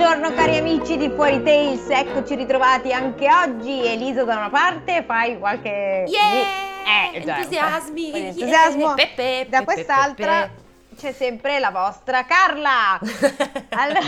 Buongiorno cari amici di Fuori Tales, eccoci ritrovati anche oggi. Elisa da una parte, fai qualche... Yeah! Eh, già, entusiasmi! di entusiasmo. Yeah. Pepe, Da quest'altra pepe. c'è sempre la vostra Carla. Allora,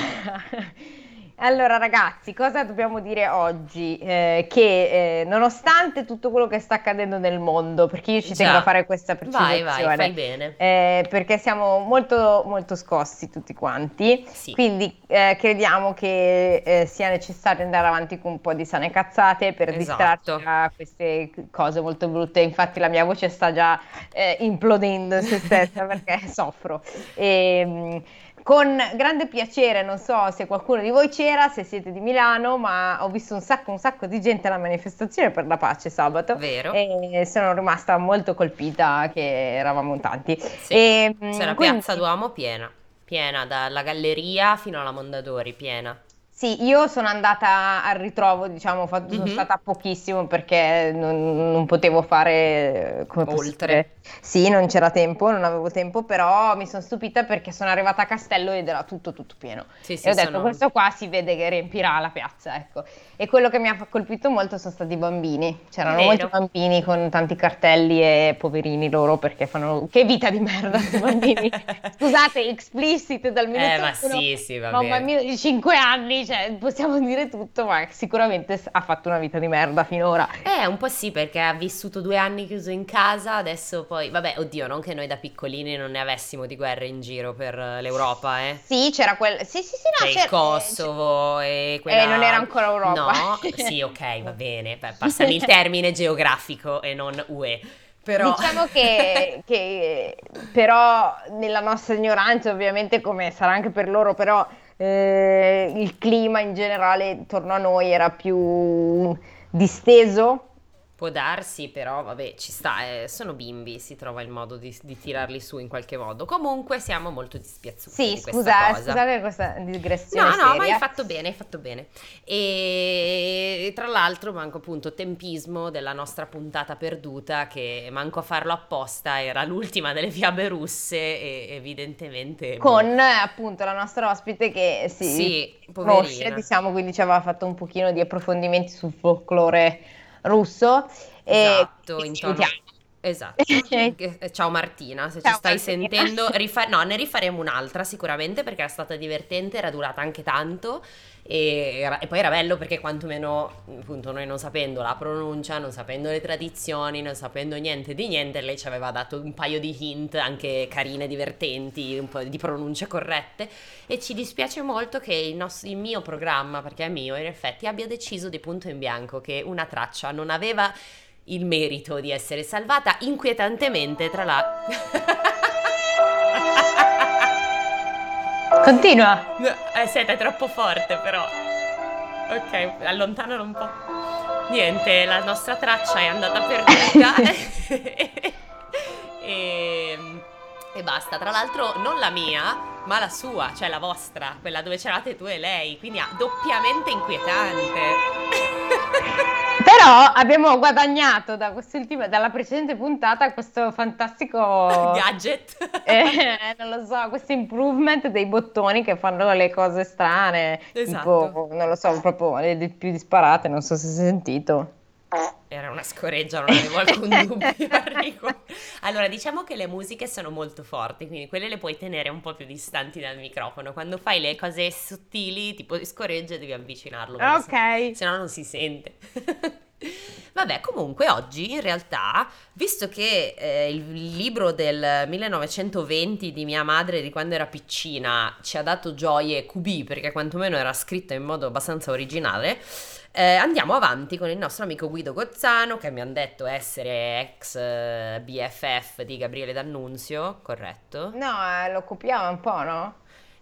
allora, ragazzi, cosa dobbiamo dire oggi? Eh, che eh, nonostante tutto quello che sta accadendo nel mondo, perché io ci Già. tengo a fare questa Vai, precisazione, vai, fai bene. eh, perché siamo molto, molto scossi tutti quanti, Sì. quindi eh, crediamo che eh, sia necessario andare avanti con un po' di sane cazzate per Esatto. distrarci da queste cose molto brutte. Infatti la mia voce sta già eh, implodendo in se stessa perché soffro. E, mh, con grande piacere, non so se qualcuno di voi c'era, se siete di Milano, ma ho visto un sacco, un sacco di gente alla manifestazione per la pace sabato Vero? e sono rimasta molto colpita che eravamo in tanti. Sì. E, mh, C'era quindi- Piazza Duomo piena, piena dalla galleria fino alla Mondadori, piena. Sì, io sono andata al ritrovo, diciamo, fatto- sono Mhm. stata pochissimo perché non, non potevo fare eh, Oltre. Sì, non c'era tempo, non avevo tempo, però mi sono stupita perché sono arrivata a Castello ed era tutto tutto pieno. Sì, sì, E ho detto, sono- questo qua si vede che riempirà la piazza, ecco. E quello che mi ha colpito molto sono stati i bambini. C'erano Vero. molti bambini con tanti cartelli e poverini loro perché fanno... Che vita di merda questi bambini! Scusate, explicit dal minuto Eh, ma uno, sì, sì, va ma un bene. bambino di 5 anni, cioè, possiamo dire tutto, ma sicuramente ha fatto una vita di merda finora. Eh, un po' sì, perché ha vissuto due anni chiuso in casa, adesso poi... Vabbè, oddio, non che noi da piccolini non ne avessimo di guerre in giro per eh, l'Europa, eh. Sì, c'era quel... Sì, sì, sì, no, Cioè il c'era- Kosovo e quella... Eh, non era ancora Europa. No, sì, ok, va bene. Beh, passami il termine geografico e non UE. Però... Diciamo che, che però nella nostra ignoranza, ovviamente come sarà anche per loro, però eh, il clima in generale intorno a noi era più disteso. Può darsi, però vabbè, ci sta, eh, sono bimbi, si trova il modo di, di tirarli su in qualche modo. Comunque siamo molto dispiaciuti Sì, di questa scusa, cosa. scusate questa digressione No, no, ma seria. hai fatto bene, hai fatto bene. E tra l'altro manco appunto tempismo della nostra puntata perduta che manco a farlo apposta era l'ultima delle fiabe russe e evidentemente... boh, Con eh, appunto la nostra ospite che si Sì, conosce, poverina. diciamo, quindi ci aveva fatto un pochino di approfondimenti sul folklore russo. E Esatto, intorno-. Esatto. Che- Ciao Martina, se Ciao ci stai Martina. sentendo, rifa- no, ne rifaremo un'altra sicuramente perché era stata divertente, era durata anche tanto e, era- e poi era bello perché quantomeno appunto noi non sapendo la pronuncia, non sapendo le tradizioni, non sapendo niente di niente, lei ci aveva dato un paio di hint anche carine, divertenti, un po' di pronunce corrette e ci dispiace molto che il, nos- il mio programma, perché è mio in effetti, abbia deciso di punto in bianco che una traccia non aveva il merito di essere salvata inquietantemente tra la... Continua. eh, siete troppo forte però. Ok, allontanalo un po'. Niente, la nostra traccia è andata perduta. e, e basta. Tra l'altro non la mia, ma la sua, cioè la vostra, quella dove c'eravate tu e lei. Quindi ah, doppiamente inquietante. Però abbiamo guadagnato da dalla precedente puntata questo fantastico, Gadget. eh, non lo so, questo improvement dei bottoni che fanno le cose strane, Esatto. tipo, non lo so, proprio le più disparate, non so se si è sentito. Era una scoreggia, non avevo alcun dubbio. Allora, diciamo che le musiche sono molto forti, quindi quelle le puoi tenere un po' più distanti dal microfono. Quando fai le cose sottili, tipo scoregge, devi avvicinarlo. Ok. se no non si sente. Vabbè, comunque oggi in realtà, visto che eh, il libro del 1920 di mia madre di quando era piccina ci ha dato gioie QB, perché quantomeno era scritto in modo abbastanza originale, eh, andiamo avanti con il nostro amico Guido Gozzano, che mi hanno detto essere ex eh, BFF di Gabriele D'Annunzio, corretto? No, eh, lo copiava un po', no?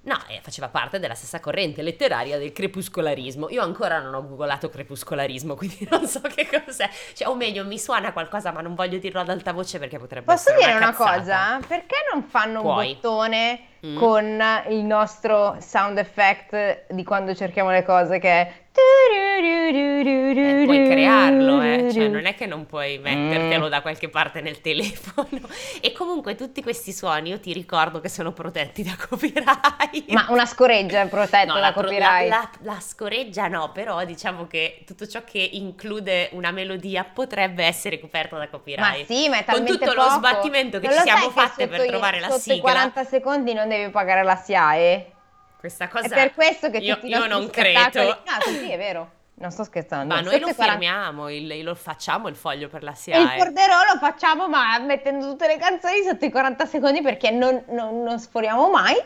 No, eh, faceva parte della stessa corrente letteraria del crepuscolarismo. Io ancora non ho googolato crepuscolarismo, quindi non so che cos'è. Cioè, o meglio, mi suona qualcosa, ma non voglio dirlo ad alta voce perché potrebbe Posso essere dire una cazzata. cosa? Perché non fanno un Puoi. bottone Mm. con il nostro sound effect di quando cerchiamo le cose che è... Eh, puoi crearlo, eh. cioè non è che non puoi mettertelo da qualche parte nel telefono. E comunque tutti questi suoni io ti ricordo che sono protetti da copyright. Ma una scoreggia è protetta No, da copyright. la- la- la scoreggia no, però diciamo che tutto ciò che include una melodia potrebbe essere coperto da Ma copyright. sì, ma è Con talmente tutto lo poco. sbattimento che Non ci lo siamo fatte per sotto i- trovare la sigla. 40 secondi non devi pagare la SIAE? Questa cosa È per questo che io, tutti io non spettacoli- credo. No, sì, è vero. Non sto scherzando. Ma noi lo i 40 firmiamo, il- lo facciamo il foglio per la E il SIAE. borderò lo facciamo, ma mettendo tutte le canzoni sotto i 40 secondi perché non, non- non sforiamo mai.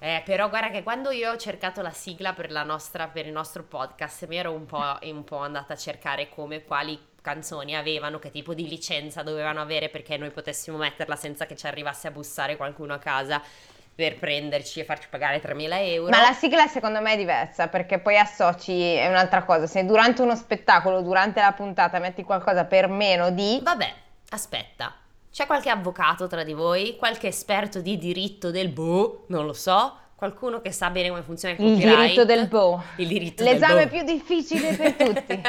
Eh, però guarda che quando io ho cercato la sigla per, la nostra, per il nostro podcast mi ero un po', un po' andata a cercare come, quali canzoni avevano, che tipo di licenza dovevano avere perché noi potessimo metterla senza che ci arrivasse a bussare qualcuno a casa per prenderci e farci pagare 3.000 euro. Ma la sigla secondo me è diversa perché poi associ, è un'altra cosa. Se durante uno spettacolo, durante la puntata metti qualcosa per meno di... Vabbè, aspetta. C'è qualche avvocato tra di voi? Qualche esperto di diritto del boh? Non lo so. Qualcuno che sa bene come funziona il Il copyright? diritto del boh. Il diritto del L'esame boh. più difficile per tutti.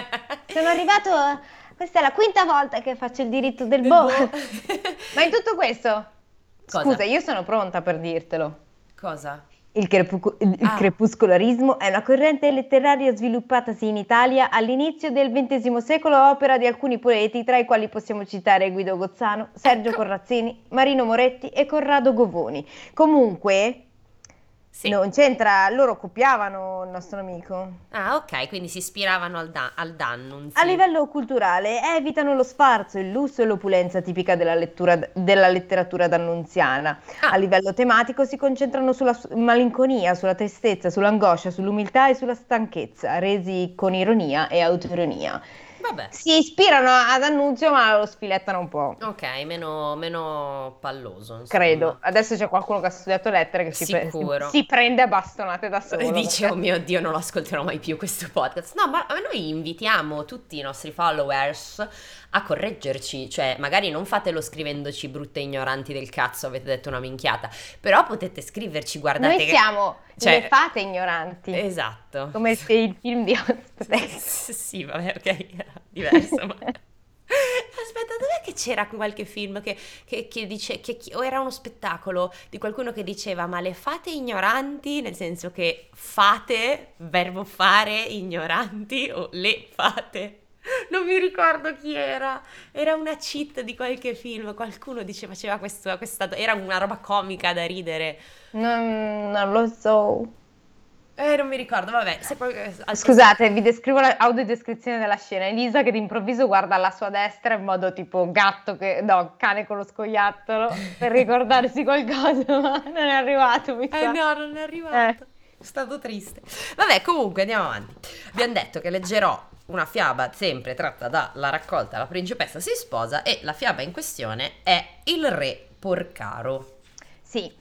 Sono arrivato... a- Questa è la quinta volta che faccio il diritto del Del boh. boh. Ma in tutto questo... Cosa? Scusa, io sono pronta per dirtelo. Cosa? Il, crepu- il Ah. crepuscolarismo è una corrente letteraria sviluppatasi in Italia all'inizio del XX secolo, opera di alcuni poeti, tra i quali possiamo citare Guido Gozzano, Sergio Ecco. Corrazzini, Marino Moretti e Corrado Govoni. Comunque, Sì. non c'entra, loro copiavano il nostro amico. Ah, ok, quindi si ispiravano al, da- al D'Annunzio. A livello culturale evitano lo sfarzo, il lusso e l'opulenza tipica della, lettura- della letteratura d'annunziana. Ah. A livello tematico si concentrano sulla su- malinconia, sulla tristezza, sull'angoscia, sull'umiltà e sulla stanchezza, resi con ironia e autoironia. Vabbè. Si ispirano ad Annunzio ma lo sfilettano un po'. Ok, meno, meno palloso. insomma. Credo. Adesso c'è qualcuno che ha studiato lettere che si, pre- si prende a bastonate da solo. E Dice, perché- oh mio Dio, non lo ascolterò mai più questo podcast. No, ma noi invitiamo tutti i nostri followers a correggerci, cioè magari non fatelo scrivendoci brutte ignoranti del cazzo, avete detto una minchiata, però potete scriverci, guardate Noi che... cioè- le fate ignoranti, Esatto. come il, il film di Ospite. sì, vabbè, ok, era diverso, ma... Aspetta, dov'è che c'era qualche film che, che- che dice, che, o era uno spettacolo di qualcuno che diceva ma le fate ignoranti, nel senso che fate, verbo fare, ignoranti o le fate? Non mi ricordo chi era, era una cheat di qualche film, qualcuno diceva, faceva questo, questa, era una roba comica da ridere. Non, non lo so. Eh, non mi ricordo, vabbè. Se poi, eh, al- Scusate, vi descrivo l'audiodescrizione della scena. Elisa che d'improvviso guarda alla sua destra in modo tipo gatto che... No, cane con lo scoiattolo per ricordarsi qualcosa, ma non è arrivato, mi Eh sa. no, non è arrivato. Eh. È stato triste. Vabbè, comunque andiamo avanti. Abbiamo detto che leggerò una fiaba sempre tratta dalla raccolta La principessa si sposa e la fiaba in questione è Il re Porcaro. Sì,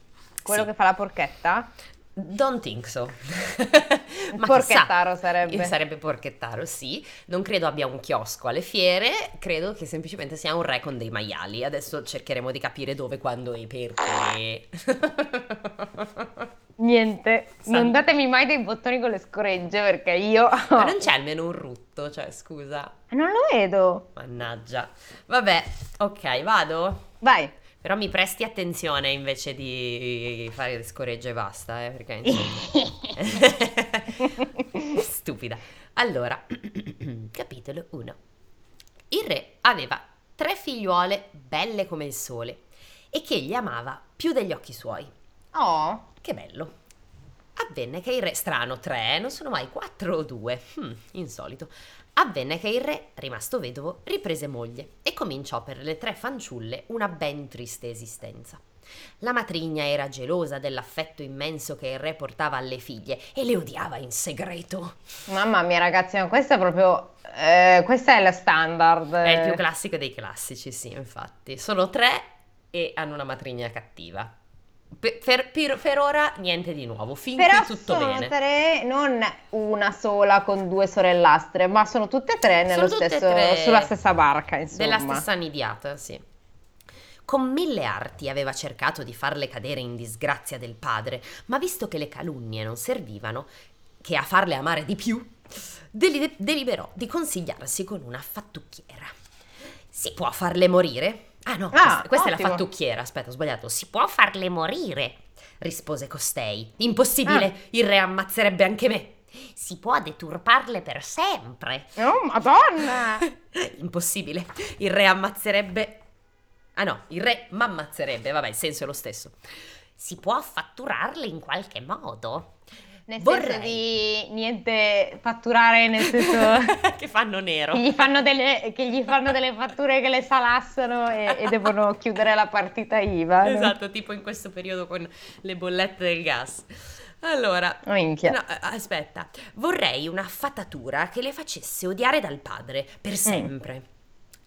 quello Sì. che fa la porchetta. Don't think so. Ma Porchettaro chissà. sarebbe. Sarebbe porchettaro, sì. Non credo abbia un chiosco alle fiere, credo che semplicemente sia un re con dei maiali. Adesso cercheremo di capire dove, quando e perché. Niente, San- non datemi mai dei bottoni con le scoregge perché io... Ma non c'è almeno un rutto, cioè scusa. Non lo vedo. Mannaggia. Vabbè, ok, vado. Vai. Però mi presti attenzione invece di fare le scoregge e basta, eh, perché insomma... Stupida. Allora, capitolo 1. Il re aveva tre figliuole belle come il sole e che egli amava più degli occhi suoi. Oh, Che bello. Avvenne che il re, strano, tre, non sono mai quattro o due, Hmm, insolito. Avvenne che il re, rimasto vedovo, riprese moglie e cominciò per le tre fanciulle una ben triste esistenza. La matrigna era gelosa dell'affetto immenso che il re portava alle figlie e le odiava in segreto. mamma mia ragazzi, ma questo è proprio... eh, questa è la standard. È il più classico dei classici, sì, infatti. Sono tre e hanno una matrigna cattiva. Per, per- per- ora niente di nuovo, fin Però tutto sono bene. tre, non una sola con due sorellastre, ma sono tutte e tre nello Sono tutte stesso, tre sulla stessa barca, insomma. Della stessa nidiata, sì. Con mille arti aveva cercato di farle cadere in disgrazia del padre, ma visto che le calunnie non servivano, che a farle amare di più, deli- deliberò di consigliarsi con una fattucchiera. Si può farle morire? Ah no, Ah, questa, questa è la fattucchiera, aspetta, ho sbagliato. Si può farle morire? rispose costei. Impossibile, il re ammazzerebbe anche me. Si può deturparle per sempre. Oh, madonna! Impossibile, il re ammazzerebbe... Ah no, il re m'ammazzerebbe, vabbè, il senso è lo stesso. Si può fatturarle in qualche modo? Nel Vorrei. senso di niente fatturare, nel senso che fanno nero. che gli fanno delle, che gli fanno delle fatture che le salassano e, e devono chiudere la partita IVA. no? Esatto, tipo in questo periodo con le bollette del gas. Allora, minchia. no, eh, aspetta, vorrei una fattatura che le facesse odiare dal padre Mm. per sempre.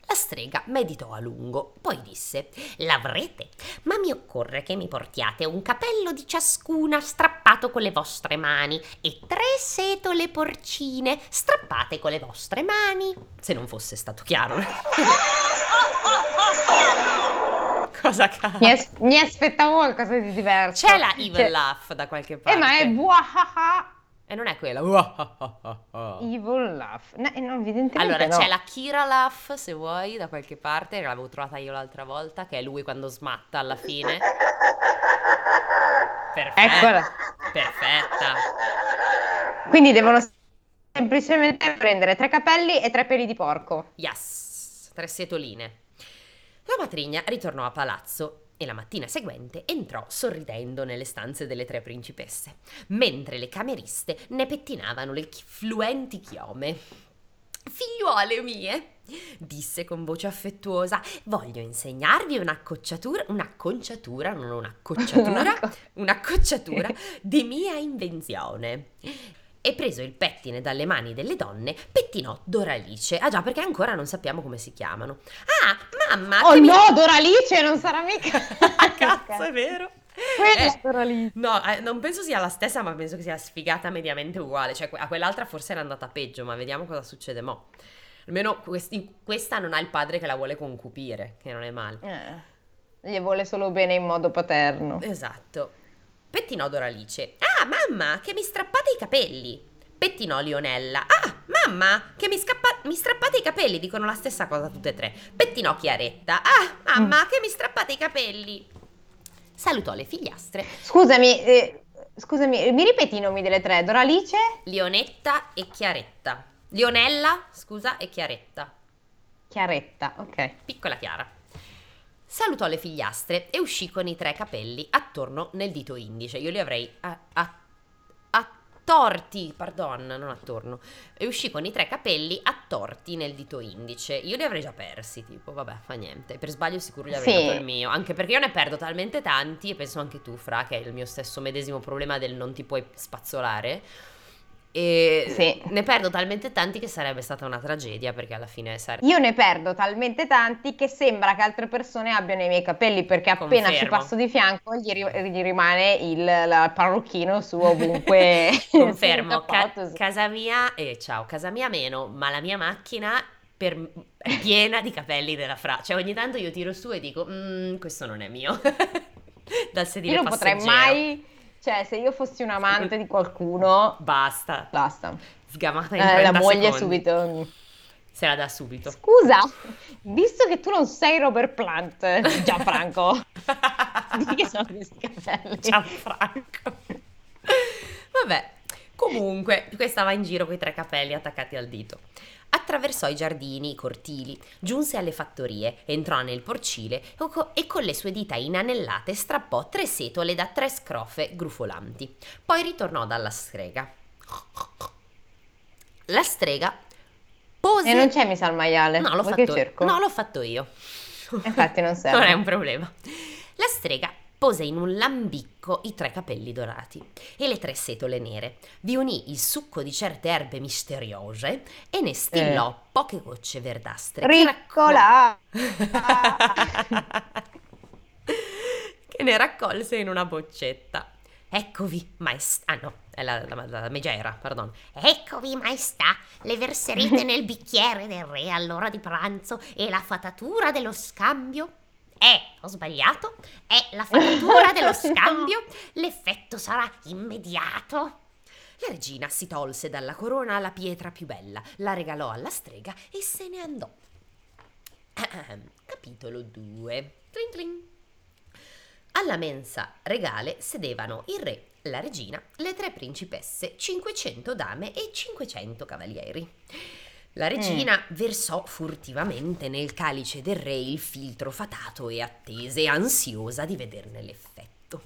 La strega meditò a lungo, poi disse: L'avrete, ma mi occorre che mi portiate un capello di ciascuna strappato con le vostre mani e tre setole porcine strappate con le vostre mani. Se non fosse stato chiaro. Cosa cazzo? Mi, as- mi aspettavo qualcosa di diverso. C'è la evil Cioè- laugh da qualche Eh, parte. ma è buahaha. E non è quella. Evil laugh. No, eh, no, evidentemente Allora, no. c'è la Kira laugh, se vuoi, da qualche parte, che l'avevo trovata io l'altra volta, che è lui quando smatta alla fine. Perfetta. Eccola. Perfetta. Quindi devono semplicemente prendere tre capelli e tre peli di porco. Yes. Tre setoline. La matrigna ritornò a palazzo e la mattina seguente entrò sorridendo nelle stanze delle tre principesse, mentre le cameriste ne pettinavano le fluenti chiome. Figliuole mie, disse con voce affettuosa, voglio insegnarvi un'accocciatura, un'acconciatura, non un'accocciatura, un'accocciatura di mia invenzione. E preso il pettine dalle mani delle donne, pettinò Doralice. Ah già, perché ancora non sappiamo come si chiamano. Ah, mamma! Oh che mi- no, Doralice non sarà mica. Cazzo, è vero? Quella Eh, Doralice. No, eh, non penso sia la stessa, ma penso che sia sfigata mediamente uguale. Cioè, a quell'altra forse era andata peggio, ma vediamo cosa succede mo'. Almeno questi- questa non ha il padre che la vuole concupire, che non è male. Eh, gli vuole solo bene in modo paterno. Esatto. Pettinò Doralice. Ah, mamma, che mi strappate i capelli. Pettinò Lionella. Ah, mamma, che mi, scappa- mi strappate i capelli. Dicono la stessa cosa tutte e tre. Pettinò Chiaretta. Ah, mamma, che mi strappate i capelli. Salutò le figliastre, Scusami, eh, scusami, mi ripeti i nomi delle tre? Doralice? Lionetta e Chiaretta. Lionella, scusa, e Chiaretta. Chiaretta, ok. Piccola Chiara. Salutò le figliastre e uscì con i tre capelli attorno nel dito indice. Io li avrei a, a- attorti, pardon, non attorno. E uscì con i tre capelli attorti nel dito indice. Io li avrei già persi, tipo, vabbè, fa niente. Per sbaglio sicuro gli avrei Sì. dato il mio. Anche perché io ne perdo talmente tanti, e penso anche tu, Fra, che è il mio stesso medesimo problema del non ti puoi spazzolare. E Sì. ne perdo talmente tanti che sarebbe stata una tragedia, perché alla fine sarebbe... Io ne perdo talmente tanti che sembra che altre persone abbiano i miei capelli perché appena ci Confermo. passo di fianco gli, ri- gli rimane il parrucchino su ovunque. Confermo, ca- casa mia, e ciao, casa mia meno, ma la mia macchina per- è piena di capelli della fra. Cioè ogni tanto io tiro su e dico, "Mm, questo non è mio. Dal sedile Io non potrei passeggero. mai, cioè se io fossi un amante di qualcuno, Basta, basta. sgamata in Eh, 30 la moglie secondi. subito. Se la dà subito. Scusa, visto che tu non sei Robert Plant, Gianfranco, di che sono questi capelli? Gianfranco. Vabbè, comunque, questa va in giro con i tre capelli attaccati al dito. Attraversò i giardini, i cortili, giunse alle fattorie, entrò nel porcile e co- con le sue dita inanellate strappò tre setole da tre scrofe grufolanti. Poi ritornò dalla strega. La strega pose... E non c'è mi sa il maiale, No, l'ho fatto, cerco? no, l'ho fatto io. Infatti non serve. Non è un problema. La strega pose in un lambicco i tre capelli dorati e le tre setole nere. Vi unì il succo di certe erbe misteriose e ne stillò Eh. poche gocce verdastre. che Riccola! che ne raccolse in una boccetta. Eccovi, maestà. Ah no, è la, la, la megera, pardon. Eccovi, maestà, le verserete nel bicchiere del re all'ora di pranzo e la fatatura dello scambio. Eh, ho sbagliato? È la fatatura dello scambio. L'effetto sarà immediato. La regina si tolse dalla corona la pietra più bella, la regalò alla strega e se ne andò. Capitolo 2 Tling tling. Alla mensa regale sedevano il re, la regina, le tre principesse, 500 dame e 500 cavalieri. La regina versò furtivamente nel calice del re il filtro fatato e attese, ansiosa di vederne l'effetto.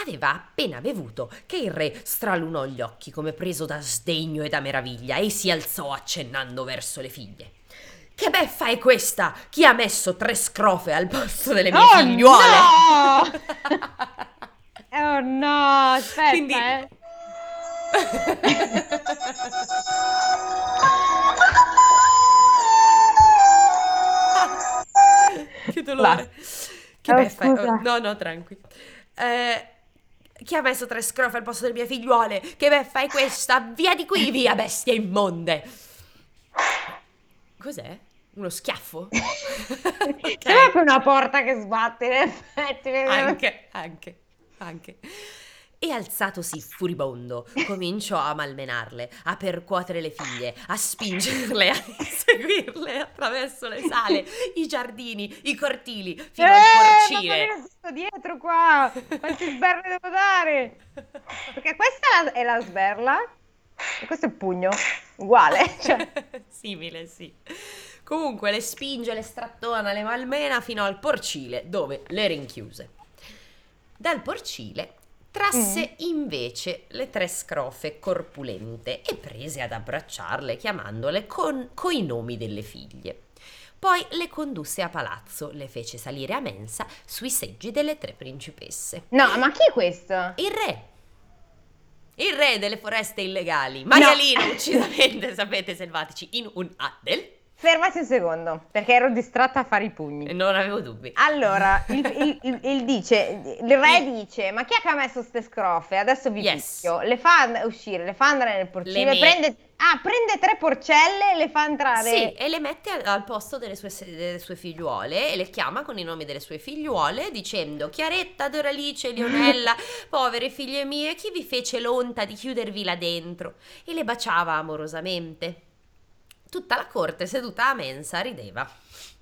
Aveva appena bevuto che il re stralunò gli occhi come preso da sdegno e da meraviglia e si alzò accennando verso le figlie. Che beffa è questa? Chi ha messo tre scrofe al posto delle mie Oh, figliuole? no! oh no, aspetta, Quindi- eh. che dolore. Che Oh, beffa. è- scusa. no, no, tranquillo. Eh, chi ha messo tre scrofe al posto delle mie figliuole? Che beffa è questa? Via di qui, via, bestie immonde. Cos'è? Uno schiaffo? Ok. C'è proprio una porta che sbatte, in effetti. Anche, anche, anche. E alzatosi furibondo, cominciò a malmenarle, a percuotere le figlie, a spingerle, a inseguirle attraverso le sale, i giardini, i cortili, fino al Eh, porcile. ma sto dietro qua. Quanti sberle devo dare? Perché questa è la, è la sberla e questo è il pugno. Uguale. Cioè. Simile, sì. Comunque le spinge, le strattona, le malmena fino al porcile, dove le rinchiuse. Dal porcile trasse invece le tre scrofe corpulente e prese ad abbracciarle, chiamandole con coi nomi delle figlie. Poi le condusse a palazzo, le fece salire a mensa sui seggi delle tre principesse. No, ma chi è questo? Il re. Il re delle foreste illegali, maialino uccidamente, sapete, selvatici, in un Adel. Fermati un secondo, perché ero distratta a fare i pugni. E non avevo dubbi. Allora, il, il- il- il dice, il re dice, ma chi è che ha messo ste scrofe? Adesso vi Yes. picchio. Le fa uscire, le fa andare nel porcile, prende, ah, prende tre porcelle e le fa entrare. Sì, e le mette al, al posto delle sue, delle sue figliuole e le chiama con i nomi delle sue figliuole dicendo Chiaretta, Doralice, Leonella, povere figlie mie, chi vi fece l'onta di chiudervi là dentro? E le baciava amorosamente. Tutta la corte seduta a mensa rideva.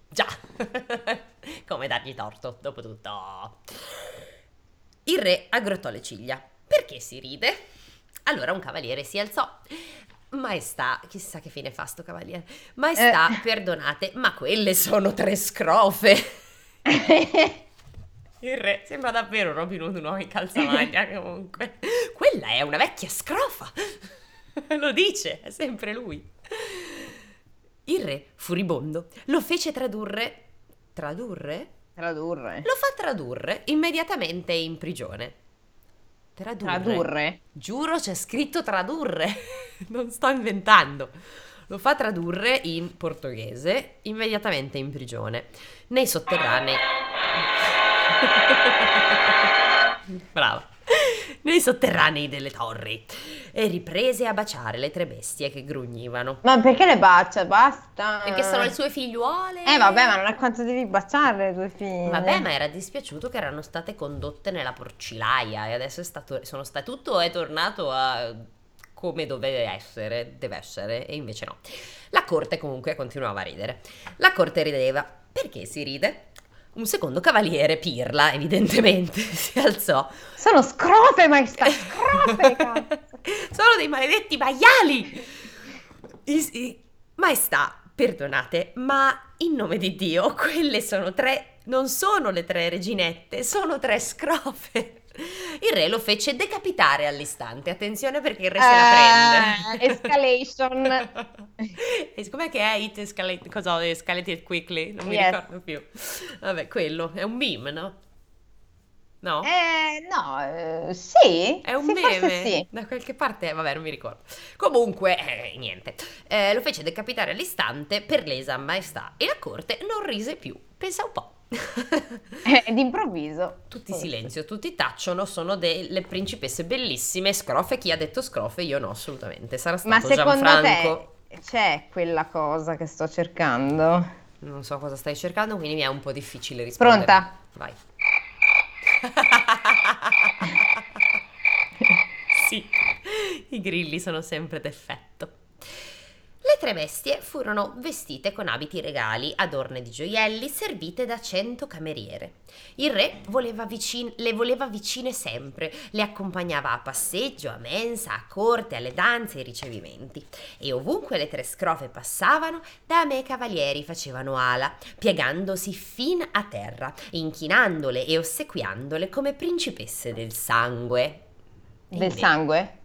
Già, come dargli torto, dopo tutto. Il re aggrottò le ciglia. Perché si ride? Allora un cavaliere si alzò. Maestà, chissà che fine fa sto cavaliere. Maestà, Eh. perdonate, ma quelle sono tre scrofe. Il re sembra davvero Robin Hood nuovo in calzamaglia comunque. Quella è una vecchia scrofa. Lo dice, è sempre lui. Il re, furibondo, lo fece tradurre. Tradurre? Tradurre. Lo fa tradurre immediatamente in prigione. Tradurre? Tradurre? Giuro c'è scritto tradurre, non sto inventando. Lo fa tradurre in portoghese immediatamente in prigione, nei sotterranei. Brava. Nei sotterranei delle torri. E riprese a baciare le tre bestie che grugnivano. Ma perché le bacia? Basta. Perché sono le sue figliuole. Eh vabbè, ma non è quanto devi baciare le tue figlie. Vabbè, ma era dispiaciuto che erano state condotte nella porcilaia e adesso è stato, sono sta, tutto è tornato a come deve essere, deve essere, e invece no. La corte comunque continuava a ridere. La corte rideva. Perché si ride? Un secondo cavaliere, Pirla, evidentemente, si alzò. Sono scrofe, maestà, scrofe. Sono dei maledetti maiali! I- Maestà, perdonate, ma in nome di Dio, quelle sono tre, non sono le tre reginette, sono tre scrofe. Il re lo fece decapitare all'istante. Attenzione perché il re se la Eh, prende. escalation. e com'è che è It escalate, cosa, escalated quickly? Non mi Yes. ricordo più. Vabbè, quello è un meme, no? No? Eh, no, eh, sì. È un sì, meme sì. da qualche parte, vabbè, non mi ricordo. Comunque, eh, niente. Eh, lo fece decapitare all'istante per lesa maestà e la corte non rise più. Pensa un po'. Eh, d'improvviso. tutti silenzio, tutti tacciono, sono delle principesse bellissime. Scrofe, chi ha detto scrofe? Io no, assolutamente. Sarà stato Ma secondo Gianfranco. te c'è quella cosa che sto cercando? Non so cosa stai cercando, quindi mi è un po' difficile rispondere. Pronta? Vai. sì, I grilli sono sempre d'effetto. Le tre bestie furono vestite con abiti regali, adorne di gioielli, servite da cento cameriere. Il re voleva vicin- le voleva vicine sempre, le accompagnava a passeggio, a mensa, a corte, alle danze e ai ricevimenti. E ovunque le tre scrofe passavano, dame e cavalieri facevano ala, piegandosi fin a terra, inchinandole e ossequiandole come principesse del sangue. Del sangue?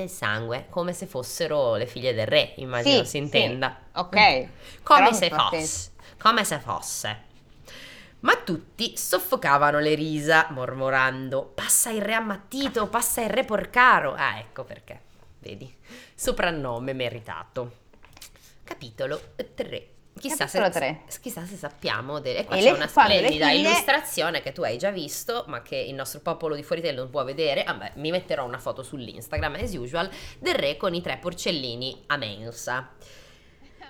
Del sangue, come se fossero le figlie del re, immagino Sì, si intenda. sì, ok. Come se fosse. Come se fosse. Ma tutti soffocavano le risa, mormorando: Passa il re ammattito, passa il re porcaro. Ah, ecco perché. Vedi? Soprannome meritato. Capitolo 3. Chissà se, chissà se sappiamo. de- E qua E c'è una splendida figlie- illustrazione che tu hai già visto, ma che il nostro popolo di fuori non può vedere. Vabbè, mi metterò una foto sull'Instagram, as usual, del re con i tre porcellini a mensa.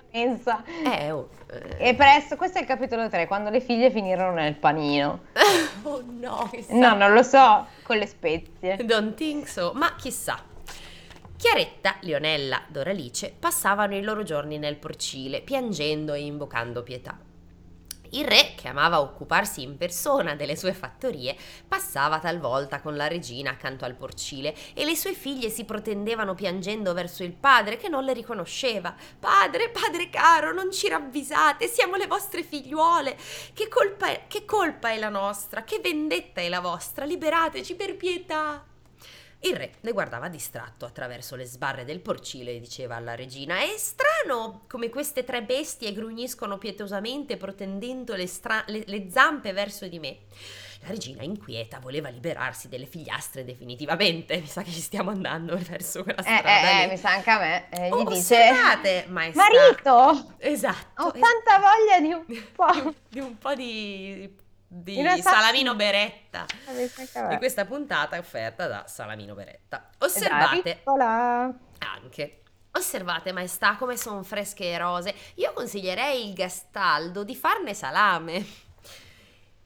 Pensa. Eh, oh, eh. E presto, questo è il capitolo 3, quando le figlie finirono nel panino. oh no, chissà. No, non lo so, con le spezie. Don't think so, ma chissà. Chiaretta, Leonella, Doralice passavano i loro giorni nel porcile, piangendo e invocando pietà. Il re, che amava occuparsi in persona delle sue fattorie, passava talvolta con la regina accanto al porcile e le sue figlie si protendevano piangendo verso il padre che non le riconosceva. Padre, padre caro, non ci ravvisate, siamo le vostre figliuole. Che colpa è, che colpa è la nostra? Che vendetta è la vostra? Liberateci per pietà. Il re le guardava distratto attraverso le sbarre del porcile e diceva alla regina: È strano come queste tre bestie grugniscono pietosamente, protendendo le, stra- le- le zampe verso di me. La regina, inquieta, voleva liberarsi delle figliastre definitivamente. Mi sa che ci stiamo andando verso quella Eh, strada. eh, eh, mi sa anche a me. Eh, gli Oh, dice: osservate, maestà. Marito, Esatto. ho tanta voglia di un po'. di un po' di, di realtà salamino beretta. Mi sa anche a me. E questa puntata è offerta da Salamino Beretta. Osservate piccola. anche. Osservate, maestà, come sono fresche e rose. Io consiglierei il gastaldo di farne salame.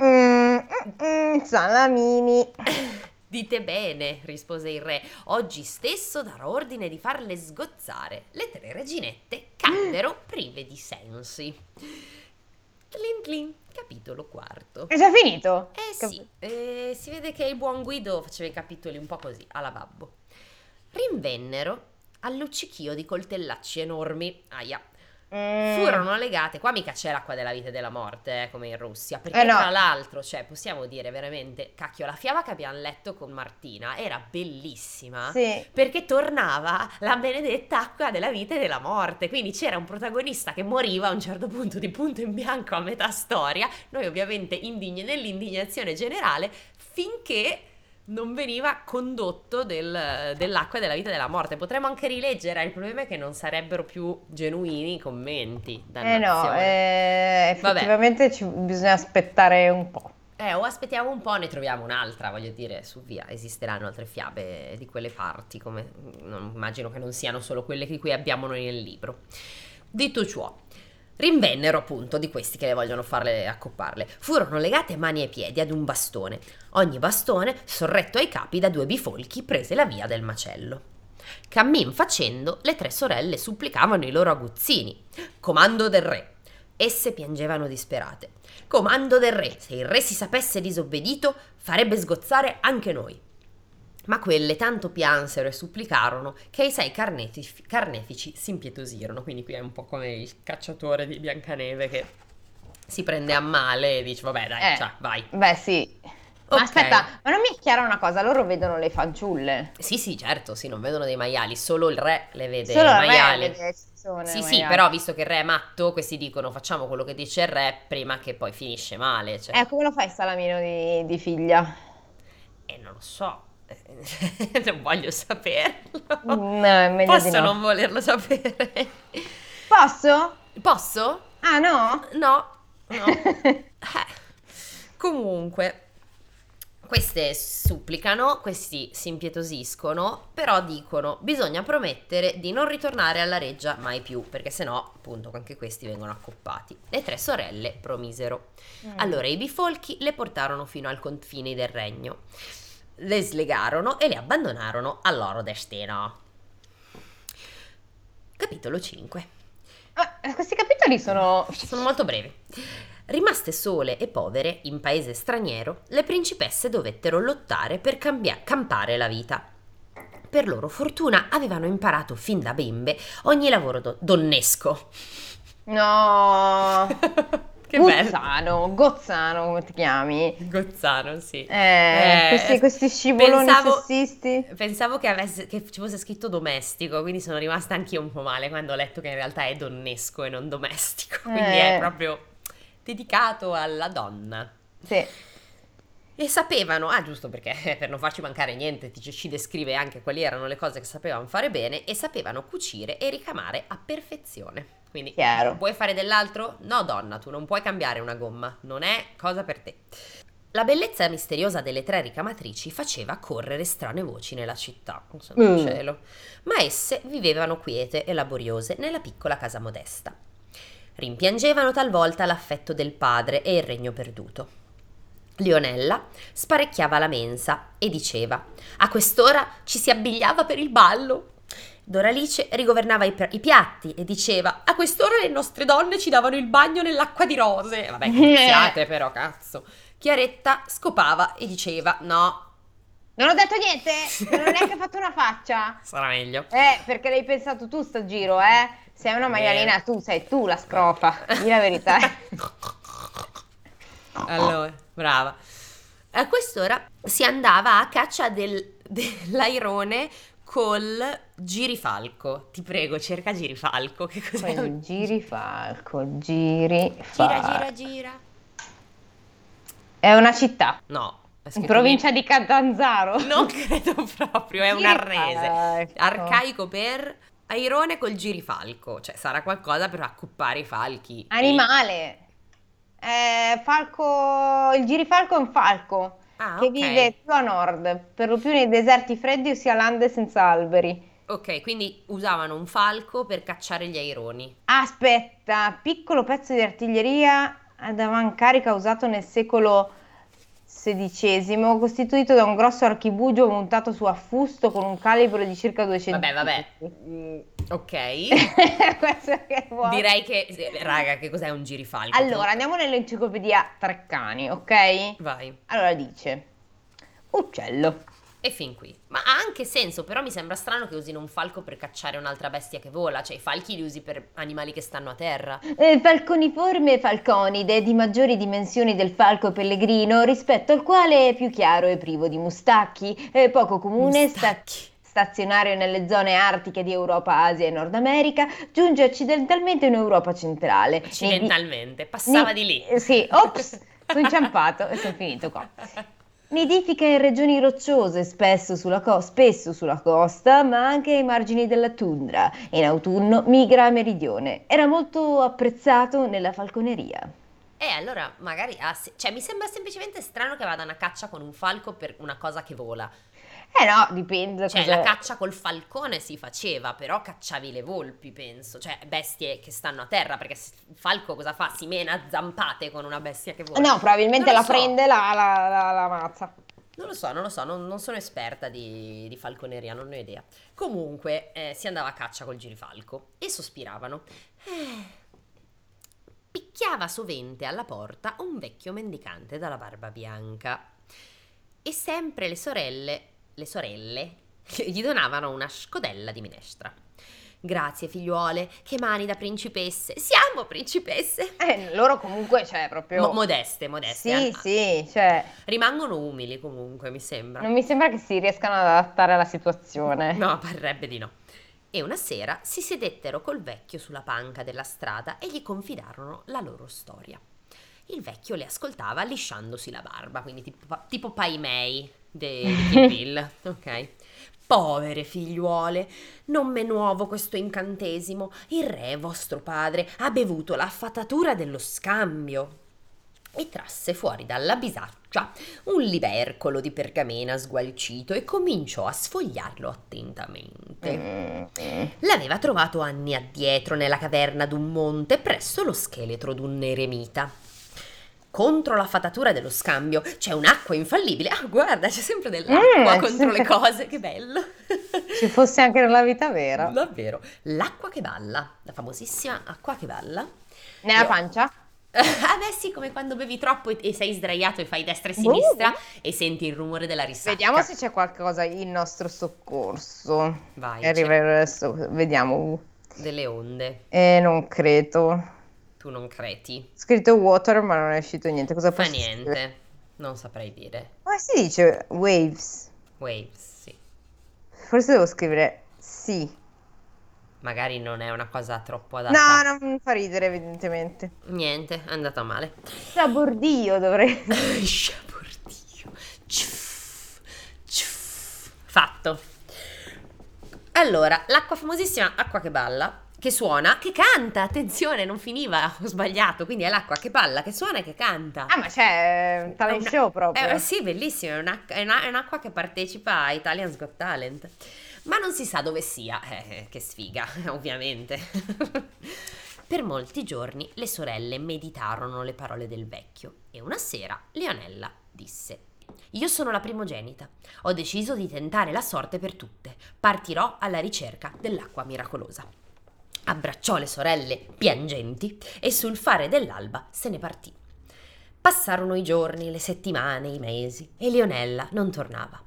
Mm, mm, mm, salamini. Dite bene, rispose il re. Oggi stesso darò ordine di farle sgozzare. Le tre reginette caddero prive di sensi. Tlin tlin, capitolo quarto. È già finito? Eh Cap- sì, eh, si vede che il buon Guido faceva i capitoli un po' così, alla babbo. Rinvennero al luccichio di coltellacci enormi. Aia. Mm. Furono legate, qua mica c'è l'acqua della vita e della morte, eh, come in Russia, perché Eh, no. tra l'altro, cioè, possiamo dire veramente, cacchio, la fiaba che abbiamo letto con Martina era bellissima. Sì. Perché tornava la benedetta acqua della vita e della morte. Quindi c'era un protagonista che moriva a un certo punto di punto in bianco a metà storia. Noi, ovviamente, indigni nell'indignazione generale, finché non veniva condotto del- dell'acqua e della vita e della morte. Potremmo anche rileggere, il problema è che non sarebbero più genuini i commenti. Eh no, eh, effettivamente ci- bisogna aspettare un po'. Eh, o aspettiamo un po', ne troviamo un'altra, voglio dire, su via. Esisteranno altre fiabe di quelle parti, come non- immagino che non siano solo quelle di cui abbiamo noi nel libro. Detto ciò, rinvennero appunto di questi che le vogliono farle accopparle. Furono legate mani e piedi ad un bastone. Ogni bastone, sorretto ai capi da due bifolchi, prese la via del macello. Cammin facendo, le tre sorelle supplicavano i loro aguzzini. Comando del re. Esse piangevano disperate. Comando del re, se il re si sapesse disobbedito, farebbe sgozzare anche noi. Ma quelle tanto piansero e supplicarono che i sei carnefici, carnefici si impietosirono. Quindi qui è un po' come il cacciatore di Biancaneve che si prende a male e dice vabbè dai, Eh. ciao, vai. Beh, sì. Ma Ok. aspetta, ma non mi è chiara una cosa, loro vedono le fanciulle. Sì, sì, certo, sì, non vedono dei maiali, solo il re le vede Solo maiali. vede Sì, sì, maiali. però visto che il re è matto, questi dicono facciamo quello che dice il re prima che poi finisce male. Cioè. Eh, come lo fai salamino di, di figlia? E non lo so, non voglio saperlo. No, è Posso no. non volerlo sapere? Posso? Posso? Ah, no? No, no. Eh, Comunque, queste supplicano, questi si impietosiscono, però dicono bisogna promettere di non ritornare alla reggia mai più, perché sennò appunto anche questi vengono accoppati. Le tre sorelle promisero. Mm. Allora i bifolchi le portarono fino al confine del regno. Le slegarono e le abbandonarono al loro destino. Capitolo 5 Ma eh, questi capitoli sono... Sono molto brevi. Rimaste sole e povere in paese straniero, le principesse dovettero lottare per cambia- campare la vita. Per loro fortuna avevano imparato fin da bimbe ogni lavoro do- donnesco. No... che bello. Gozzano, Gozzano, come ti chiami? Gozzano, sì. Eh, Eh, questi, questi scivoloni pensavo- sessisti. Pensavo che, avesse- che ci fosse scritto domestico, quindi sono rimasta anch'io un po' male quando ho letto che in realtà è donnesco e non domestico. Quindi Eh. è proprio dedicato alla donna. Sì. E sapevano, ah giusto perché per non farci mancare niente ti- ci descrive anche quali erano le cose che sapevano fare bene e sapevano cucire e ricamare a perfezione. Quindi Chiaro. vuoi fare dell'altro? No donna, tu non puoi cambiare una gomma, non è cosa per te. La bellezza misteriosa delle tre ricamatrici faceva correre strane voci nella città, oh, santo Mm. cielo, ma esse vivevano quiete e laboriose nella piccola casa modesta. Rimpiangevano talvolta l'affetto del padre e il regno perduto. Leonella sparecchiava la mensa e diceva: A quest'ora ci si abbigliava per il ballo. Doralice rigovernava i, i piatti e diceva: A quest'ora le nostre donne ci davano il bagno nell'acqua di rose. Vabbè, cazziate però, cazzo. Chiaretta scopava e diceva: No, Non ho detto niente, non ho neanche fatto una faccia. sarà meglio. Eh, perché l'hai pensato tu sto giro, eh? Sei una maialina, tu sei tu la scrofa. Di la verità. Allora, brava. A quest'ora si andava a caccia del, dell'airone col girifalco. Ti prego, cerca girifalco. Che cos'è? Poi girifalco, girifalco. Gira, gira, gira. È una città. No. è In provincia di Catanzaro. Non credo proprio, è un arrese. Girifalco. Arcaico per airone col girifalco. Cioè, sarà qualcosa per accoppare i falchi. Animale. Eh, falco, il girifalco è un falco Ah, che ok. vive più a nord, per lo più nei deserti freddi o sia lande senza alberi. Ok, quindi usavano un falco per cacciare gli aironi. Aspetta, piccolo pezzo di artiglieria ad avancarica usato nel secolo XVI, costituito da un grosso archibugio montato su affusto con un calibro di circa 200 Vabbè, vabbè. Mm, ok. Questo che vuoi. Direi che, raga, che cos'è un girifalco? Allora, andiamo nell'enciclopedia Treccani, ok? Vai. Allora dice uccello. E fin qui. Ma ha anche senso, però mi sembra strano che usino un falco per cacciare un'altra bestia che vola. Cioè, i falchi li usi per animali che stanno a terra. Eh, falconiforme falconide di maggiori dimensioni del falco pellegrino, rispetto al quale è più chiaro e privo di mustacchi, eh, poco comune, sta- Mustacchi. stazionario nelle zone artiche di Europa, Asia e Nord America, giunge occidentalmente in Europa centrale. Occidentalmente. Passava Ni- di lì. Sì, ops, sono inciampato e sono finito qua. Nidifica in regioni rocciose, spesso sulla, co- spesso sulla costa, ma anche ai margini della tundra. In autunno migra a meridione. Era molto apprezzato nella falconeria. E allora magari ha se- Cioè, mi sembra semplicemente strano che vadano a caccia con un falco per una cosa che vola. Eh no, dipende. Cioè, cosa- la caccia col falcone si faceva, però cacciavi le volpi, penso. Cioè, bestie che stanno a terra, perché il falco cosa fa? Si mena a zampate con una bestia che vola. No, probabilmente la so. prende la, la, la, la mazza. Non lo so, non lo so, non, non sono esperta di, di falconeria, non ne ho idea. Comunque, eh, si andava a caccia col girifalco e sospiravano. Eh. Picchiava sovente alla porta un vecchio mendicante dalla barba bianca. E sempre le sorelle, le sorelle, gli donavano una scodella di minestra. Grazie, figliuole, che mani da principesse. Siamo principesse. Eh, loro comunque, cioè, proprio... Mo- modeste, modeste. sì, Ah, sì, cioè, Rimangono umili comunque, mi sembra. non mi sembra che si riescano ad adattare alla situazione. No, parrebbe di no. E una sera si sedettero col vecchio sulla panca della strada e gli confidarono la loro storia. Il vecchio le ascoltava lisciandosi la barba, quindi tipo, tipo Pai Mei de- di Kill Bill, ok? Povere figliuole, non m'è nuovo questo incantesimo. Il re, vostro padre, ha bevuto la fatatura dello scambio. E trasse fuori dalla bisaccia un libercolo di pergamena sgualcito e cominciò a sfogliarlo attentamente. Mm. L'aveva trovato anni addietro nella caverna d'un monte presso lo scheletro d'un eremita. Contro la fatatura dello scambio. C'è un'acqua infallibile. Ah, guarda, c'è sempre dell'acqua Mm, contro sì. le cose, che bello. Ci fosse anche nella vita vera. Davvero. L'acqua che balla, la famosissima acqua che balla. Nella Io- pancia? Ah beh sì, come quando bevi troppo e, sei sdraiato e fai destra e sinistra e senti il rumore della risacca. Vediamo se c'è qualcosa in nostro soccorso. Vai, arriva adesso, vediamo. delle onde. Eh, non credo. Tu non creti. Scritto water, ma non è uscito niente. Cosa Fa posso scrivere? niente. Non saprei dire. Come si dice waves? Waves, sì. Forse devo scrivere sì. Magari non è una cosa troppo adatta. No, non fa ridere, evidentemente. Niente, è andata male. Sabordio dovrei. Sciabordio. Fatto. Allora, l'acqua famosissima, acqua che balla, che suona, che canta, attenzione, non finiva, ho sbagliato, quindi è l'acqua che balla, che suona e che canta. Ah, ma c'è un talent È una- show proprio. Eh, sì, bellissimo, è, un'acqua, è una- è un'acqua che partecipa a Italian's Got Talent, ma non si sa dove sia, eh, che sfiga, ovviamente. per molti giorni le sorelle meditarono le parole del vecchio e una sera Leonella disse io sono la primogenita. Ho deciso di tentare la sorte per tutte. Partirò alla ricerca dell'acqua miracolosa. Abbracciò le sorelle piangenti e sul fare dell'alba se ne partì. Passarono i giorni, le settimane, i mesi e Leonella non tornava.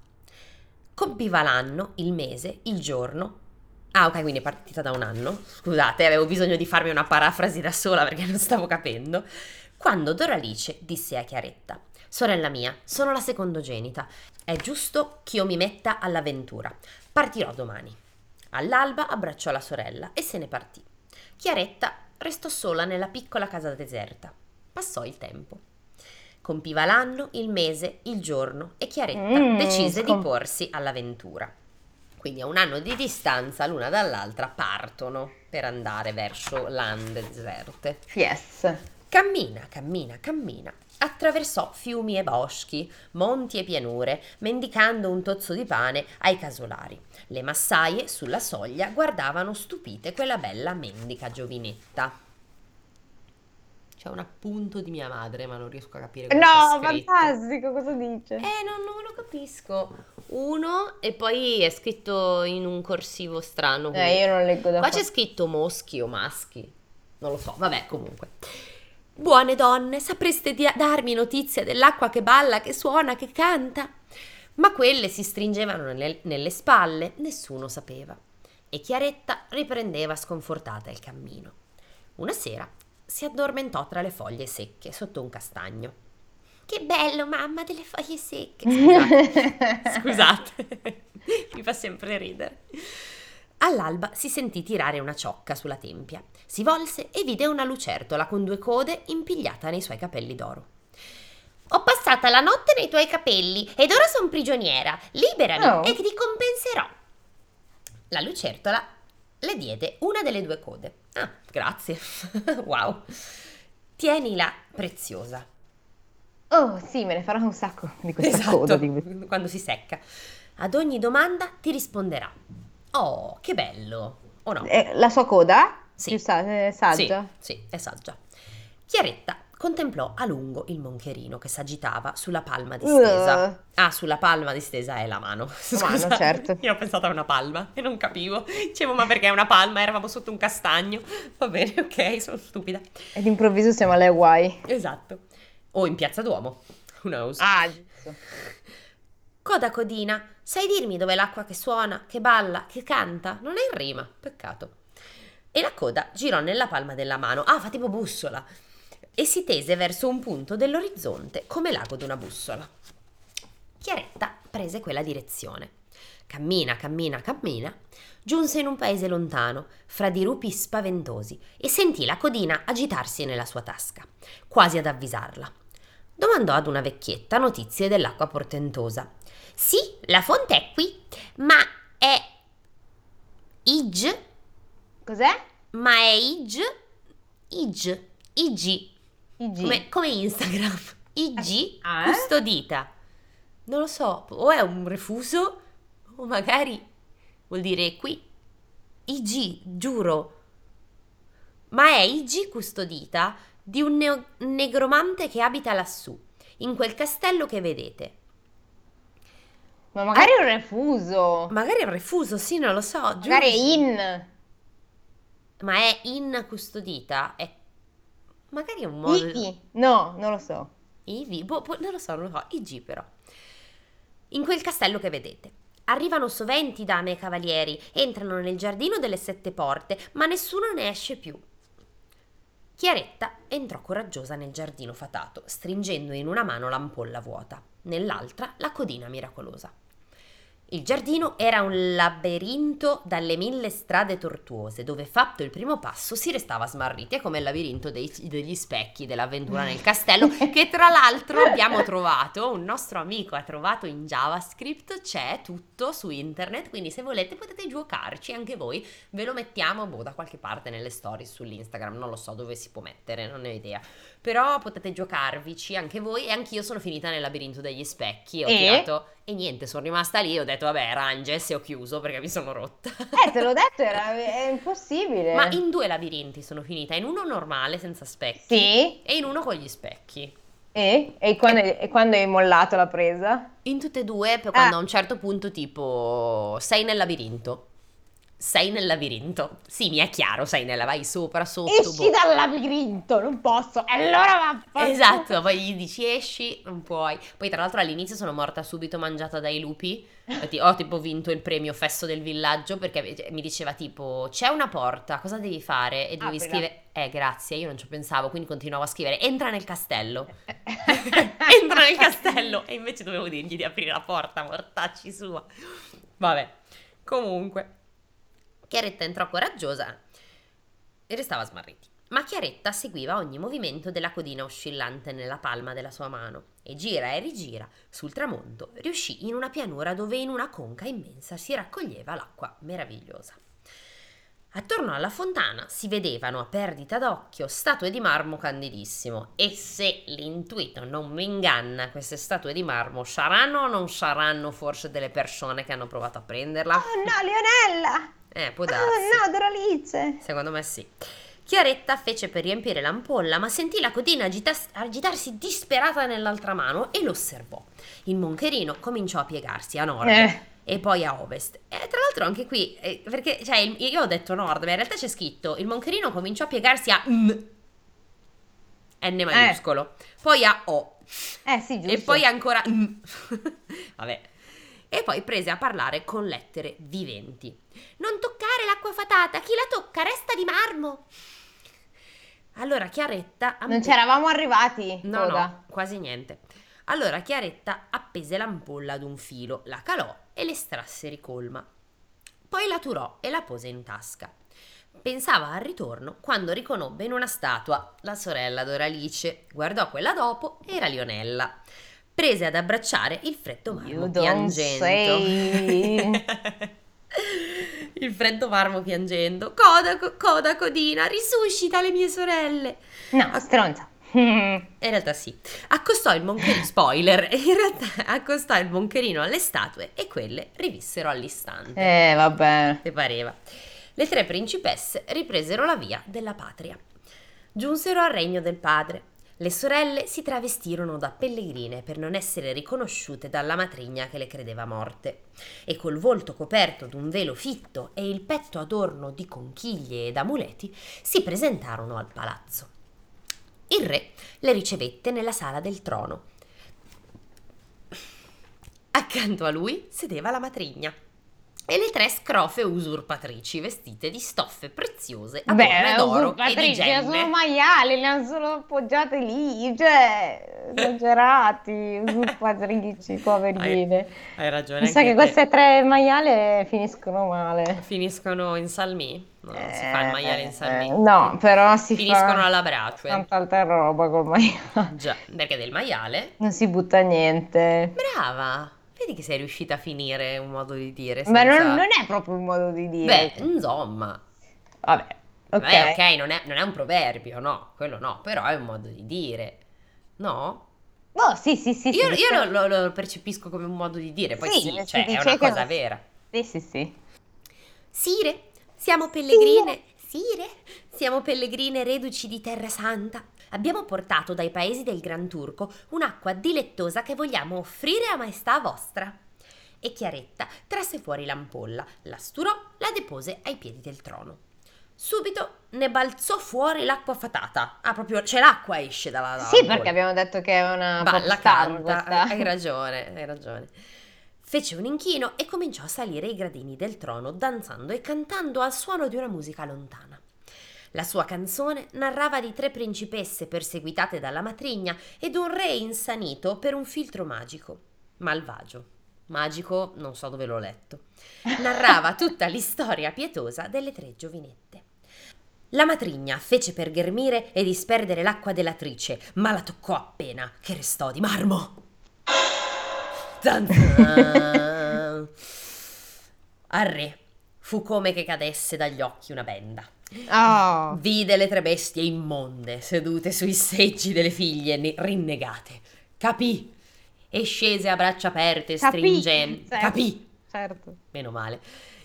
Compiva l'anno, il mese, il giorno. Ah, ok, quindi è partita da un anno. Scusate, avevo bisogno di farmi una parafrasi da sola perché non stavo capendo. Quando Doralice disse a Chiaretta: Sorella mia, sono la secondogenita. È giusto che io mi metta all'avventura. Partirò domani. All'alba abbracciò la sorella e se ne partì. Chiaretta restò sola nella piccola casa deserta. Passò il tempo. Compiva l'anno, il mese, il giorno e Chiaretta Mm, decise di scom- porsi all'avventura. Quindi a un anno di distanza l'una dall'altra partono per andare verso lande deserte. Yes. Cammina, cammina, cammina. Attraversò fiumi e boschi, monti e pianure, mendicando un tozzo di pane ai casolari. Le massaie sulla soglia guardavano stupite quella bella mendica giovinetta. C'è un appunto di mia madre, ma non riesco a capire cosa No, fantastico, cosa dice? Eh, non, non lo capisco. Uno e poi è scritto in un corsivo strano. quindi- Eh, io non leggo da Qua qua. c'è scritto moschi o maschi. Non lo so, vabbè, comunque. Buone donne, sapreste di- darmi notizia dell'acqua che balla, che suona, che canta? Ma quelle si stringevano nelle, nelle spalle, nessuno sapeva. E Chiaretta riprendeva sconfortata il cammino. Una sera si addormentò tra le foglie secche sotto un castagno. Che bello, mamma, delle foglie secche. Scusate. Scusate, mi fa sempre ridere. All'alba si sentì tirare una ciocca sulla tempia. Si volse e vide una lucertola con due code impigliata nei suoi capelli d'oro. Ho passata la notte nei tuoi capelli ed ora sono prigioniera. Liberami Oh. e ti compenserò. La lucertola le diede una delle due code. Ah, grazie. wow. Tienila preziosa. Oh, sì, me ne farò un sacco di questa Esatto, coda. Di... quando si secca. Ad ogni domanda ti risponderà. Oh, che bello. O no? Eh, la sua coda? Sì. Più sa- eh, saggia? Sì, sì, è saggia. Chiaretta contemplò a lungo il moncherino che s'agitava sulla palma distesa. Uh. Ah, sulla palma distesa è la mano. La mano, certo. Io ho pensato a una palma e non capivo. Dicevo, ma perché è una palma? Eravamo sotto un castagno. Va bene, ok, sono stupida. E d'improvviso siamo alle Hawaii. Esatto. O in Piazza Duomo. Who knows? Ah, giusto. Coda codina, sai dirmi dov'è l'acqua che suona, che balla, che canta? Non è in rima, peccato. E la coda girò nella palma della mano, ah, fa tipo bussola, e si tese verso un punto dell'orizzonte come l'ago d'una bussola. Chiaretta prese quella direzione. Cammina, cammina, cammina, giunse in un paese lontano, fra dirupi spaventosi, e sentì la codina agitarsi nella sua tasca, quasi ad avvisarla. Domandò ad una vecchietta notizie dell'acqua portentosa. Sì, la fonte è qui, ma è Ig, Cos'è? ma è Ig, Ig, IG, IG. Come, come Instagram. IG. Ah, eh? Custodita. Non lo so, o è un refuso, o magari vuol dire qui. IG, giuro. Ma è IG custodita? di un neo- negromante che abita lassù, in quel castello che vedete. Ma magari è un refuso. Magari è un refuso, sì, non lo so. Magari è giusto. in. Ma è in custodita? È... Magari è un modo... Ivi. No, non lo so. Ivi? Boh, boh, non lo so, non lo so. IG però. In quel castello che vedete. Arrivano soventi dame e cavalieri, entrano nel giardino delle sette porte, ma nessuno ne esce più. Chiaretta entrò coraggiosa nel giardino fatato, stringendo in una mano l'ampolla vuota, nell'altra la codina miracolosa. Il giardino era un labirinto dalle mille strade tortuose, dove fatto il primo passo si restava smarriti. È come il labirinto dei- degli specchi dell'avventura nel castello, che tra l'altro abbiamo trovato, un nostro amico ha trovato in JavaScript, c'è tutto su internet, quindi se volete potete giocarci anche voi, ve lo mettiamo boh, da qualche parte nelle stories sull'Instagram, non lo so dove si può mettere, non ne ho idea. Però potete giocarvici anche voi e anch'io sono finita nel labirinto degli specchi, ho E? tirato e niente, sono rimasta lì, ho detto vabbè, Ranges e ho chiuso perché mi sono rotta. Eh, te l'ho detto, era, è impossibile. Ma in due labirinti sono finita, in uno normale senza specchi Sì? e in uno con gli specchi. E? E quando, e quando hai mollato la presa? In tutte e due, quando Ah. a un certo punto tipo sei nel labirinto. Sei nel labirinto. Sì, mi è chiaro, sei nella, vai sopra, sotto. Esci boh. dal labirinto, non posso. E allora va Esatto, poi gli dici esci, non puoi. Poi tra l'altro all'inizio sono morta subito mangiata dai lupi. Ho tipo vinto il premio fesso del villaggio perché mi diceva tipo c'è una porta, cosa devi fare? E dovevi Aprila. scrivere, eh grazie, io non ci pensavo, quindi continuavo a scrivere entra nel castello. entra nel castello e invece dovevo dirgli di aprire la porta, mortacci sua. Vabbè, comunque. Chiaretta entrò coraggiosa e restava smarriti. Ma Chiaretta seguiva ogni movimento della codina oscillante nella palma della sua mano e gira e rigira sul tramonto riuscì in una pianura dove in una conca immensa si raccoglieva l'acqua meravigliosa. Attorno alla fontana si vedevano a perdita d'occhio statue di marmo candidissimo e se l'intuito non mi inganna, queste statue di marmo saranno o non saranno forse delle persone che hanno provato a prenderla? Oh no, Leonella! Eh, può Oh darsi. no, Doralice! Secondo me sì. Chiaretta fece per riempire l'ampolla, ma sentì la codina agitas- agitarsi disperata nell'altra mano e lo osservò. Il moncherino cominciò a piegarsi a nord Eh. e poi a ovest. E tra l'altro anche qui, eh, perché cioè, il- io ho detto nord, ma in realtà c'è scritto il moncherino cominciò a piegarsi a M, N maiuscolo, poi a O Eh sì, giusto. e poi ancora M. Vabbè. E poi prese a parlare con lettere viventi. Non toccare l'acqua fatata, chi la tocca resta di marmo. Allora Chiaretta Non c'eravamo arrivati, No, Coda. no, quasi niente. Allora Chiaretta appese l'ampolla ad un filo, la calò e l'estrasse ricolma. Poi la turò e la pose in tasca. Pensava al ritorno quando riconobbe in una statua la sorella Doralice. Guardò quella dopo, era Lionella. Prese ad abbracciare il freddo marmo You piangendo. il freddo marmo piangendo. Coda, co- coda, codina, risuscita le mie sorelle. No, stronza. In realtà sì. Accostò il moncherino, spoiler, in realtà accostò il moncherino alle statue e quelle rivissero all'istante. eh, vabbè. Le pareva. Le tre principesse ripresero la via della patria. Giunsero al regno del padre. Le sorelle si travestirono da pellegrine per non essere riconosciute dalla matrigna che le credeva morte e col volto coperto d'un velo fitto e il petto adorno di conchiglie ed amuleti si presentarono al palazzo. Il re le ricevette nella sala del trono. Accanto a lui sedeva la matrigna e le tre scrofe usurpatrici vestite di stoffe preziose adorne Beh, d'oro e di sono gemme. maiali, le hanno solo appoggiate lì, cioè, esagerati, usurpatrici, poverine. Hai ragione. Mi sa che te. queste tre maiale finiscono male. finiscono in salmi? No, non si fa il maiale in salmi. Eh, no, però si Finiscono fa alla brace. tanta altra roba col maiale. Già, perché del maiale? Non si butta niente. Brava! Vedi che sei riuscita a finire un modo di dire. Ma non, senza- non è proprio un modo di dire. Beh, insomma. Vabbè, ok. Beh, ok, non è, non è un proverbio, no, quello no, però è un modo di dire. No? Oh, sì, sì, sì. io sì, io lo, lo- lo percepisco come un modo di dire, poi Sì, sì, cioè, è una che cosa non- vera. Sì, sì, sì. Sire, siamo pellegrine, Sire, Siamo pellegrine reduci di Terra Santa. Abbiamo portato dai paesi del Gran Turco un'acqua dilettosa che vogliamo offrire a maestà vostra. E Chiaretta trasse fuori l'ampolla, la sturò, la depose ai piedi del trono. Subito ne balzò fuori l'acqua fatata. Ah, proprio, c'è l'acqua esce dalla dalla Sì, perché abbiamo detto che è una Balla, popstar canta, hai ragione, hai ragione. Fece un inchino e cominciò a salire i gradini del trono, danzando e cantando al suono di una musica lontana. La sua canzone narrava di tre principesse perseguitate dalla matrigna ed un re insanito per un filtro magico. Malvagio. Magico, non so dove l'ho letto. Narrava tutta l'istoria pietosa delle tre giovinette. La matrigna fece per ghermire e disperdere l'acqua dell'atrice, ma la toccò appena, che restò di marmo. Al re fu come che cadesse dagli occhi una benda. Oh. Vide le tre bestie immonde sedute sui seggi delle figlie ne- rinnegate. Capì e scese a braccia aperte stringendo. certo. Capì, Certo. meno male.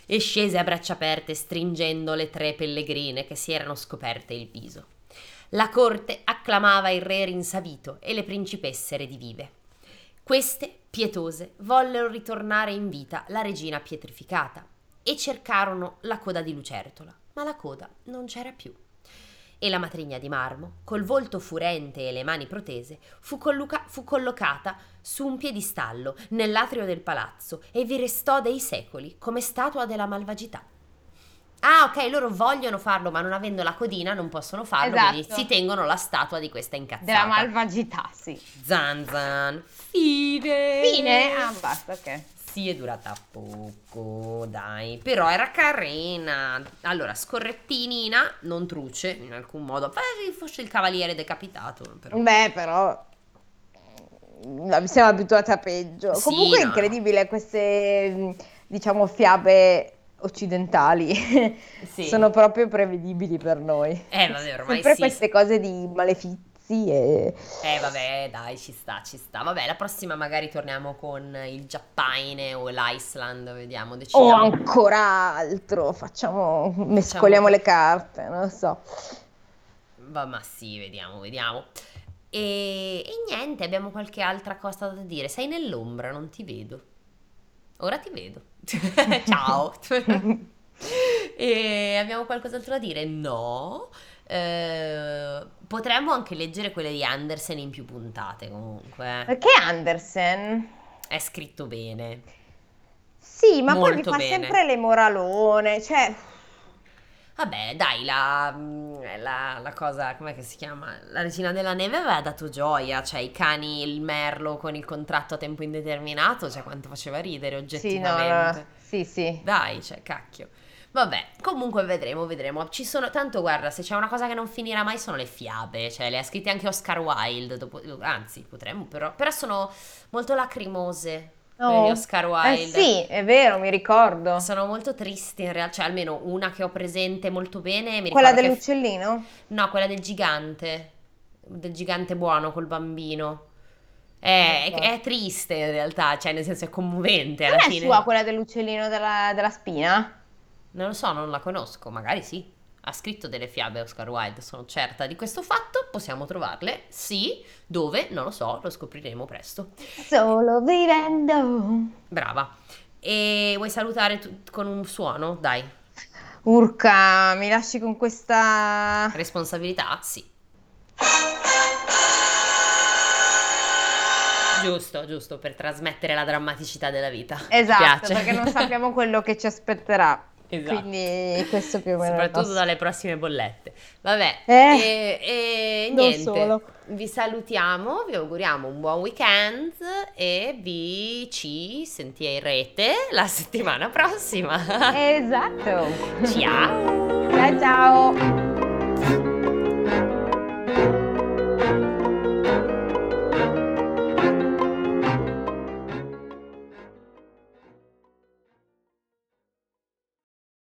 E scese a braccia aperte stringendo le tre pellegrine che si erano scoperte il viso. La corte acclamava il re rinsavito e le principesse redivive. Queste, pietose, vollero ritornare in vita la regina pietrificata e cercarono la coda di lucertola, ma la coda non c'era più. E la matrigna di marmo, col volto furente e le mani protese, fu, colluca- fu collocata su un piedistallo nell'atrio del palazzo e vi restò dei secoli come statua della malvagità. Ah, ok, loro vogliono farlo, ma non avendo la codina non possono farlo, quindi Esatto. si tengono la statua di questa incazzata. Della malvagità, sì. Zan zan. Fine. Fine? Ah, basta, ok. Sì, è durata poco, dai. Però era carina. Allora, scorrettinina, non truce in alcun modo. Poi fosse il cavaliere decapitato, però. Beh, però mm, siamo abituati a peggio. Sì, Comunque è incredibile queste, mm, diciamo, fiabe occidentali. Sì. Sono proprio prevedibili per noi. Eh, vabbè, ormai Sempre sì. queste cose di malefizi e... Eh, vabbè, dai, ci sta, ci sta. Vabbè, la prossima magari torniamo con il Giappone o l'Iceland, vediamo, O decidiamo. ancora altro, facciamo, mescoliamo le carte, non lo so. Va, ma sì, vediamo, vediamo. E, e niente, abbiamo qualche altra cosa da dire. Sei nell'ombra, non ti vedo. Ora ti vedo. Ciao. e abbiamo qualcos'altro da dire? No. Eh, potremmo anche leggere quelle di Andersen in più puntate comunque. Perché Andersen? È scritto bene. Sì, ma poi mi Molto fa bene. sempre le moralone, cioè... Vabbè, dai, la, mm, la, la cosa, com'è che si chiama? La regina della neve aveva dato gioia, cioè i cani, il merlo con il contratto a tempo indeterminato, cioè quanto faceva ridere Sì, no, oggettivamente. no, sì, sì. Dai, cioè, cacchio. Vabbè, comunque vedremo, vedremo. Ci sono, tanto guarda, se c'è una cosa che non finirà mai sono le fiabe, cioè le ha scritte anche Oscar Wilde, dopo- anzi, potremmo però, però sono molto lacrimose, Oh. Oscar Eh Wilde. sì, è vero, mi ricordo. Sono molto tristi in realtà, cioè almeno una che ho presente molto bene, Quella ricordo che- dell'uccellino? No, quella del gigante, del gigante buono col bambino. È, Non è- so. è triste in realtà, cioè nel senso è commovente Non alla è fine. sua quella dell'uccellino della, della spina? Non lo so, non la conosco, magari sì. Ha scritto delle fiabe Oscar Wilde, sono certa di questo fatto, possiamo trovarle? Sì, dove? Non lo so, lo scopriremo presto. Solo vivendo. Brava. E vuoi salutare tu- con un suono? Dai. Urca, mi lasci con questa... Responsabilità? Sì. Giusto, giusto, per trasmettere la drammaticità della vita. Esatto, perché non sappiamo quello che ci aspetterà. Esatto. Quindi questo più o meno Soprattutto dalle prossime bollette. Vabbè, Eh, e, e niente. Vi salutiamo, vi auguriamo un buon weekend e vi ci sentirete la settimana prossima. Esatto. Ciao! Ciao ciao.